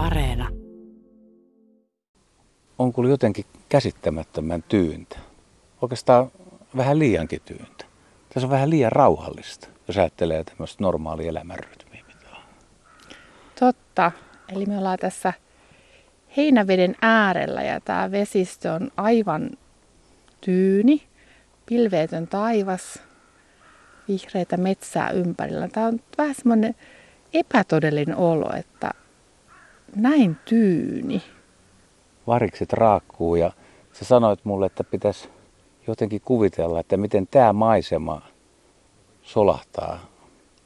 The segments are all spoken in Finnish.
Areena. On kuullut jotenkin käsittämättömän tyyntä. Oikeastaan vähän liiankin tyyntä. Tässä on vähän liian rauhallista, jos ajattelee tämmöistä normaalia elämänrytmiä. Mitä on. Totta. Eli me ollaan tässä heinäveden äärellä ja tämä vesistö on aivan tyyni, pilveetön taivas, vihreitä metsää ympärillä. Tämä on vähän semmoinen epätodellinen olo, että näin tyyni. Varikset raakkuu ja sä sanoit mulle, että pitäisi jotenkin kuvitella, että miten tämä maisema solahtaa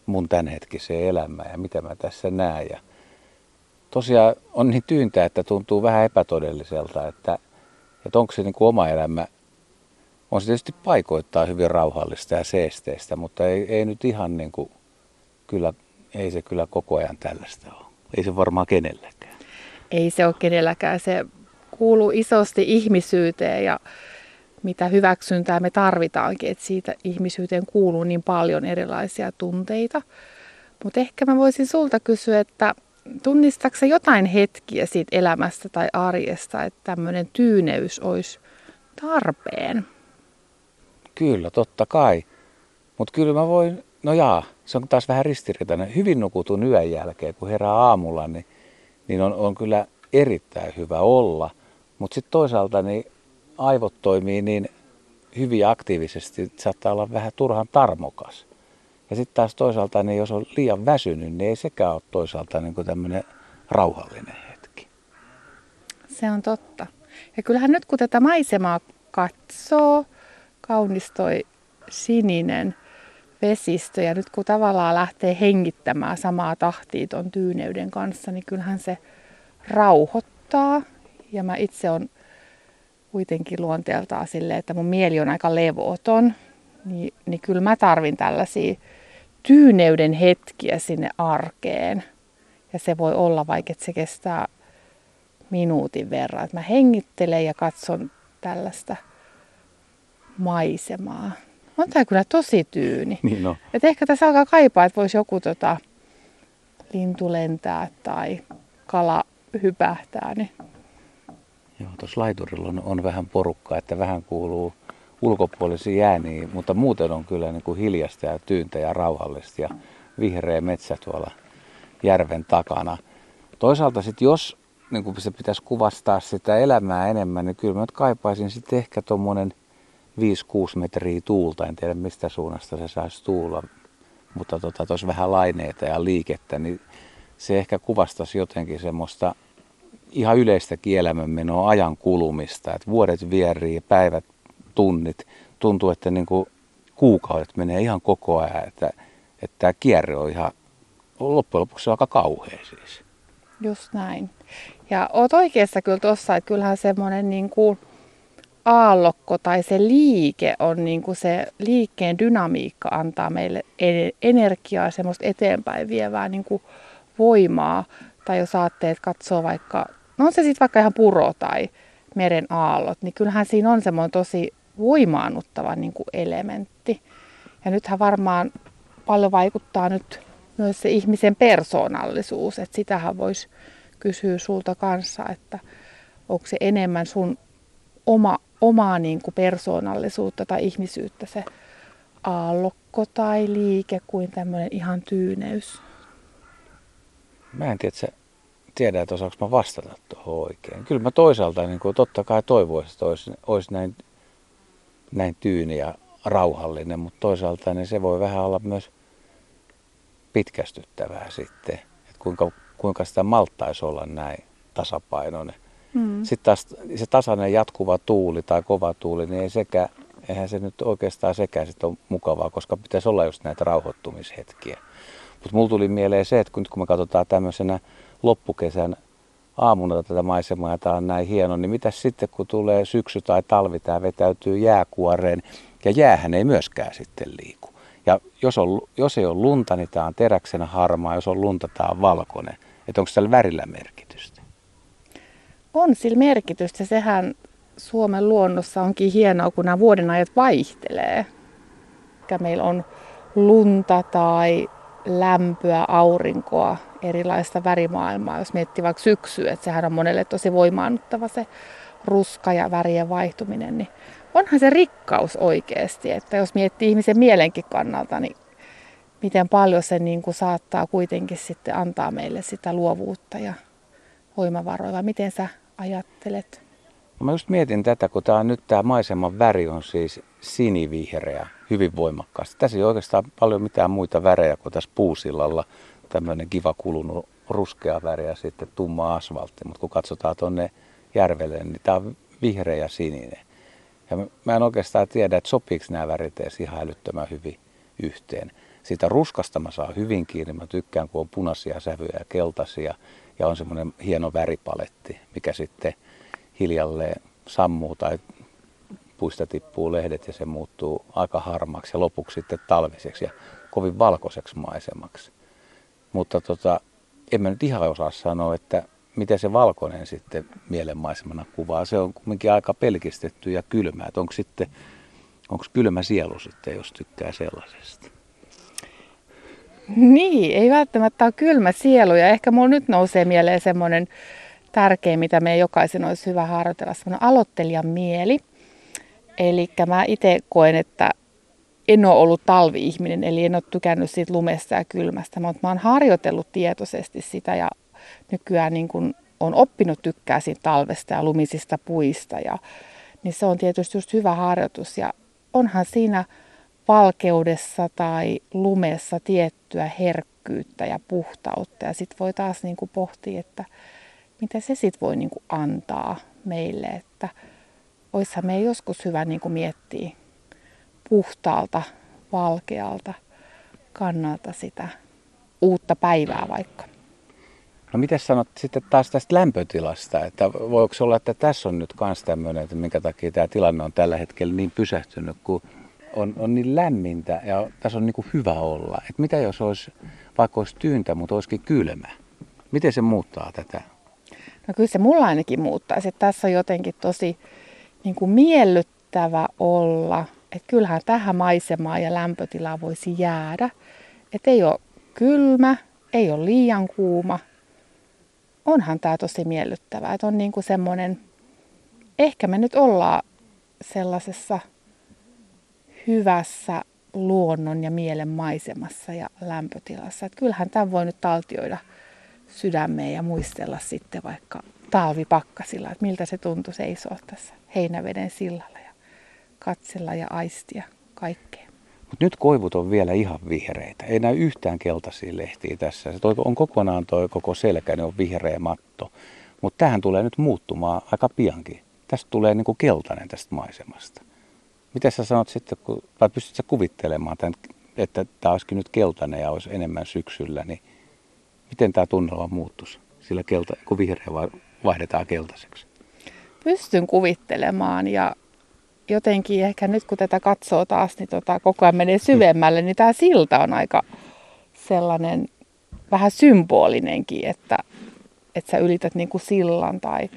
mun tämänhetkiseen elämään ja mitä mä tässä näen. Ja tosiaan on niin tyyntä, että tuntuu vähän epätodelliselta, että, että onko se niin kuin oma elämä on se tietysti paikoittaa hyvin rauhallista ja seesteistä, mutta ei, ei nyt ihan niin kuin, kyllä, ei se kyllä koko ajan tällaista ole. Ei se varmaan kenelläkään. Ei se ole kenelläkään. Se kuuluu isosti ihmisyyteen ja mitä hyväksyntää me tarvitaankin, että siitä ihmisyyteen kuuluu niin paljon erilaisia tunteita. Mutta ehkä mä voisin sulta kysyä, että tunnistatko jotain hetkiä siitä elämästä tai arjesta, että tämmöinen tyyneys olisi tarpeen? Kyllä, totta kai. Mutta kyllä mä voin, no jaa, se on taas vähän ristiriitainen. Hyvin nukutun yön jälkeen, kun herää aamulla, niin, niin on, on kyllä erittäin hyvä olla. Mutta sitten toisaalta niin aivot toimii niin hyvin aktiivisesti, että saattaa olla vähän turhan tarmokas. Ja sitten taas toisaalta, niin jos on liian väsynyt, niin ei sekään ole toisaalta niin tämmöinen rauhallinen hetki. Se on totta. Ja kyllähän nyt kun tätä maisemaa katsoo, kaunis toi sininen vesistö ja nyt kun tavallaan lähtee hengittämään samaa tahtia ton tyyneyden kanssa, niin kyllähän se rauhoittaa. Ja mä itse on kuitenkin luonteeltaan silleen, että mun mieli on aika levoton, niin, niin kyllä mä tarvin tällaisia tyyneyden hetkiä sinne arkeen. Ja se voi olla vaikka, että se kestää minuutin verran. Että mä hengittelen ja katson tällaista maisemaa. On tämä kyllä tosi tyyni. Niin no. Et ehkä tässä alkaa kaipaa, että voisi joku tota, lintu lentää tai kala hypähtää. Niin. Joo, tuossa laiturilla on, on vähän porukkaa, että vähän kuuluu ulkopuolisia ääniä, mutta muuten on kyllä niin kuin hiljasta ja tyyntä ja rauhallista ja vihreä metsä tuolla järven takana. Toisaalta sitten jos niin kuin se pitäisi kuvastaa sitä elämää enemmän, niin kyllä mä kaipaisin sitten ehkä tuommoinen 5-6 metriä tuulta. En tiedä mistä suunnasta se saisi tuulla, mutta tota, tuossa vähän laineita ja liikettä, niin se ehkä kuvastaisi jotenkin semmoista ihan yleistä kielämänmenoa ajan kulumista. Että vuodet vierii, päivät, tunnit. Tuntuu, että niin kuin kuukaudet menee ihan koko ajan. Että, että tämä kierre on ihan loppujen lopuksi aika kauhea siis. Just näin. Ja oot oikeassa kyllä tuossa, että kyllähän semmoinen niin kuin aallokko tai se liike on niin kuin se liikkeen dynamiikka antaa meille energiaa, semmoista eteenpäin vievää niin kuin voimaa. Tai jos aatteet katsoo vaikka, no on se sitten vaikka ihan puro tai meren aallot, niin kyllähän siinä on semmoinen tosi voimaannuttava niin kuin elementti. Ja nythän varmaan paljon vaikuttaa nyt myös se ihmisen persoonallisuus, että sitähän voisi kysyä sulta kanssa, että onko se enemmän sun oma, omaa niin kuin persoonallisuutta tai ihmisyyttä se aallokko tai liike kuin tämmöinen ihan tyyneys? Mä en tiedä, että tiedä, että osaanko mä vastata tuohon oikein. Kyllä mä toisaalta niin kuin, totta kai toivoisin, että olisi, olisi näin, näin tyyni ja rauhallinen, mutta toisaalta niin se voi vähän olla myös pitkästyttävää sitten, että kuinka, kuinka sitä malttaisi olla näin tasapainoinen. Mm. Sitten taas se tasainen jatkuva tuuli tai kova tuuli, niin ei sekä, eihän se nyt oikeastaan sekään sit ole mukavaa, koska pitäisi olla just näitä rauhoittumishetkiä. Mutta mulla tuli mieleen se, että kun, kun me katsotaan tämmöisenä loppukesän aamuna tätä maisemaa ja tämä on näin hieno, niin mitä sitten kun tulee syksy tai talvi, tämä vetäytyy jääkuoreen ja jäähän ei myöskään sitten liiku. Ja jos, on, jos ei ole lunta, niin tämä on teräksenä harmaa, jos on lunta, tämä on valkoinen. Että onko tällä värillä merkitystä? On sillä merkitystä. Sehän Suomen luonnossa onkin hienoa, kun nämä vuodenajat vaihtelee. Mikä meillä on lunta tai lämpöä, aurinkoa, erilaista värimaailmaa. Jos miettii vaikka syksyä, että sehän on monelle tosi voimaannuttava se ruska ja värien vaihtuminen, niin onhan se rikkaus oikeasti. Että jos miettii ihmisen mielenkin kannalta, niin miten paljon se niin kuin saattaa kuitenkin sitten antaa meille sitä luovuutta ja voimavaroja. Miten sä ajattelet? No mä just mietin tätä, kun on nyt tämä maiseman väri on siis sinivihreä, hyvin voimakkaasti. Tässä ei oikeastaan paljon mitään muita värejä kuin tässä puusillalla. Tämmöinen kiva kulunut ruskea väri ja sitten tumma asfaltti. Mutta kun katsotaan tuonne järvelle, niin tämä on vihreä ja sininen. Ja mä en oikeastaan tiedä, että sopiiko nämä värit edes ihan älyttömän hyvin yhteen. Siitä ruskasta mä saan hyvin kiinni. Mä tykkään, kun on punaisia sävyjä ja keltaisia. Ja on semmoinen hieno väripaletti, mikä sitten hiljalleen sammuu tai puista tippuu lehdet ja se muuttuu aika harmaksi ja lopuksi sitten talviseksi ja kovin valkoiseksi maisemaksi. Mutta tota, en mä nyt ihan osaa sanoa, että miten se valkoinen sitten mielenmaisemana kuvaa. Se on kuitenkin aika pelkistetty ja kylmä. Onko sitten, onko kylmä sielu sitten, jos tykkää sellaisesta? Niin, ei välttämättä ole kylmä sielu. Ja ehkä mulla nyt nousee mieleen semmoinen tärkein, mitä meidän jokaisen olisi hyvä harjoitella, semmoinen aloittelijan mieli. Eli mä itse koen, että en ole ollut talvi-ihminen, eli en ole tykännyt siitä lumesta ja kylmästä, mutta mä oon harjoitellut tietoisesti sitä ja nykyään niin kun on oppinut tykkää siitä talvesta ja lumisista puista. Ja, niin se on tietysti just hyvä harjoitus ja onhan siinä valkeudessa tai lumessa tiettyä herkkyyttä ja puhtautta. Ja sitten voi taas niin kuin pohtia, että mitä se sitten voi niin kuin antaa meille, että oissahan me joskus hyvä niin kuin miettiä puhtaalta, valkealta kannalta sitä uutta päivää vaikka. No miten sanot sitten taas tästä lämpötilasta, että voiko olla, että tässä on nyt myös tämmöinen, että minkä takia tämä tilanne on tällä hetkellä niin pysähtynyt, kun on, on niin lämmintä ja tässä on niin kuin hyvä olla. Että mitä jos olisi, vaikka olisi tyyntä, mutta olisikin kylmä? Miten se muuttaa tätä? No kyllä se mulla ainakin muuttaisi, että tässä on jotenkin tosi niin kuin miellyttävä olla. Että kyllähän tähän maisemaan ja lämpötilaan voisi jäädä. Että ei ole kylmä, ei ole liian kuuma. Onhan tämä tosi miellyttävää. Että on niin kuin semmoinen, ehkä me nyt ollaan sellaisessa hyvässä luonnon ja mielen maisemassa ja lämpötilassa. Että kyllähän tämän voi nyt taltioida sydämeen ja muistella sitten vaikka talvipakkasilla, että miltä se tuntui seisoa tässä heinäveden sillalla ja katsella ja aistia kaikkea. Mut nyt koivut on vielä ihan vihreitä. Ei näy yhtään keltaisia lehtiä tässä. Se toi on kokonaan toi koko selkä, niin on vihreä matto. Mutta tähän tulee nyt muuttumaan aika piankin. Tästä tulee niinku keltainen tästä maisemasta. Miten sä sanot sitten, kun, vai pystytkö kuvittelemaan tämän, että tämä olisikin nyt keltainen ja olisi enemmän syksyllä, niin miten tämä tunnelma muuttuisi sillä kelta, kun vihreä vaihdetaan keltaiseksi? Pystyn kuvittelemaan ja jotenkin ehkä nyt kun tätä katsoo taas, niin tota, koko ajan menee syvemmälle, niin tämä silta on aika sellainen vähän symbolinenkin, että, että sä ylität niin kuin sillan tai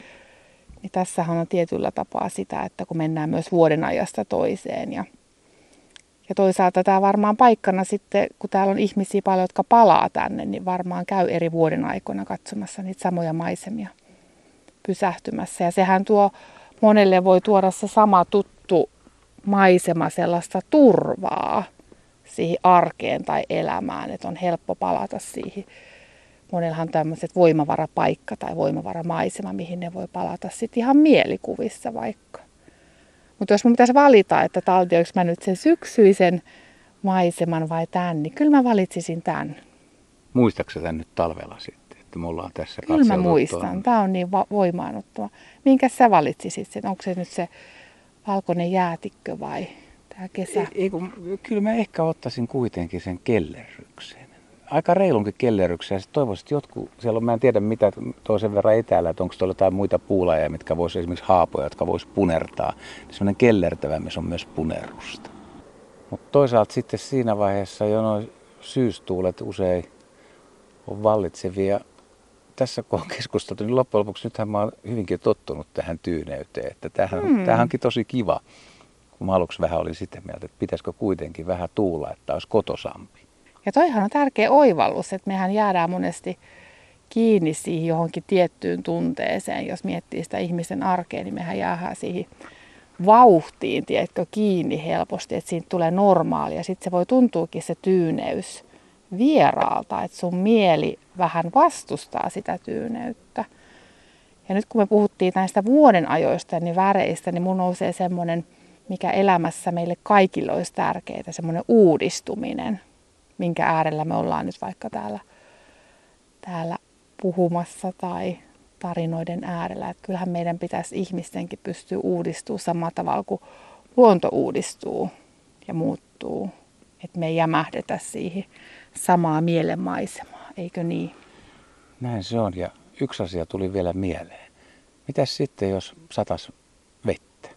niin tässähän on tietyllä tapaa sitä, että kun mennään myös vuoden ajasta toiseen ja ja toisaalta tämä varmaan paikkana sitten, kun täällä on ihmisiä paljon, jotka palaa tänne, niin varmaan käy eri vuoden aikoina katsomassa niitä samoja maisemia pysähtymässä. Ja sehän tuo monelle voi tuoda se sama tuttu maisema sellaista turvaa siihen arkeen tai elämään, että on helppo palata siihen. Monellahan tämmöiset voimavarapaikka tai voimavaramaisema, mihin ne voi palata sitten ihan mielikuvissa vaikka. Mutta jos mun pitäisi valita, että taltioinko mä nyt sen syksyisen maiseman vai tämän, niin kyllä mä valitsisin tämän. Muistaaksä tämän nyt talvella sitten, että mulla on tässä Kyllä mä muistan. Tämä on niin voimaanottava. Minkä sä valitsisit sen? Onko se nyt se valkoinen jäätikkö vai tämä kesä? Ei, ei kun, kyllä mä ehkä ottaisin kuitenkin sen kellerryksen aika reilunkin kellerryksiä. Ja toivoisin, että jotkut, siellä on, mä en tiedä mitä toisen verran etäällä, että onko tuolla jotain muita puulajeja, mitkä voisi esimerkiksi haapoja, jotka voisi punertaa. Sellainen kellertävä, missä on myös punerusta. Mutta toisaalta sitten siinä vaiheessa jo noin syystuulet usein on vallitsevia. Tässä kun on keskusteltu, niin loppujen lopuksi nythän mä oon hyvinkin tottunut tähän tyyneyteen. Että tämähän, hmm. tämähän onkin tosi kiva. Kun mä aluksi vähän olin sitä mieltä, että pitäisikö kuitenkin vähän tuulla, että olisi kotosampi. Ja toihan on tärkeä oivallus, että mehän jäädään monesti kiinni siihen johonkin tiettyyn tunteeseen. Jos miettii sitä ihmisen arkea, niin mehän jäädään siihen vauhtiin, tiedätkö, kiinni helposti, että siitä tulee normaali ja sitten se voi tuntuukin se tyyneys vieraalta, että sun mieli vähän vastustaa sitä tyyneyttä. Ja nyt kun me puhuttiin näistä vuoden ajoista niin väreistä, niin mun nousee semmoinen, mikä elämässä meille kaikille olisi tärkeää, semmoinen uudistuminen, minkä äärellä me ollaan nyt vaikka täällä, täällä puhumassa tai tarinoiden äärellä. Että kyllähän meidän pitäisi ihmistenkin pystyä uudistumaan samalla tavalla kuin luonto uudistuu ja muuttuu. Että me ei jämähdetä siihen samaa mielenmaisemaa, eikö niin? Näin se on. Ja yksi asia tuli vielä mieleen. Mitäs sitten, jos satas vettä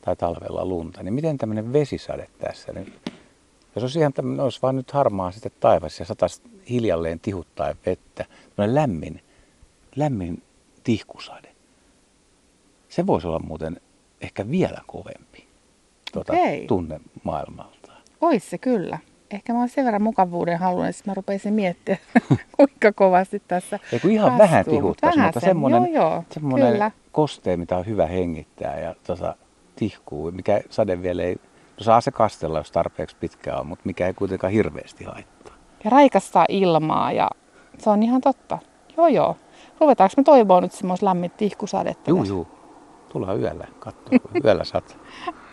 tai talvella lunta, niin miten tämmöinen vesisade tässä nyt? Jos olisi ihan tämmöinen, olisi vaan nyt harmaa sitten taivas ja satas hiljalleen tihuttaa vettä, tämmöinen lämmin, lämmin tihkusade. Se voisi olla muuten ehkä vielä kovempi tuota, Okei. tunne maailmalta. Ois se kyllä. Ehkä mä oon sen verran mukavuuden halunnut, että mä rupesin miettiä, kuinka kovasti tässä Ei kun ihan kastuu, vähän tihuttaisi, mutta semmoinen, joo, joo, semmoinen kyllä. kosteen, mitä on hyvä hengittää ja tota, tihkuu, mikä sade vielä ei, saa se kastella, jos tarpeeksi pitkä on, mutta mikä ei kuitenkaan hirveästi haittaa. Ja raikastaa ilmaa ja se on ihan totta. Joo joo. Ruvetaanko me toivoa nyt semmoista lämmin tihkusadetta? Juu, tässä? juu. Tullaan yöllä katsoa, yöllä sataa.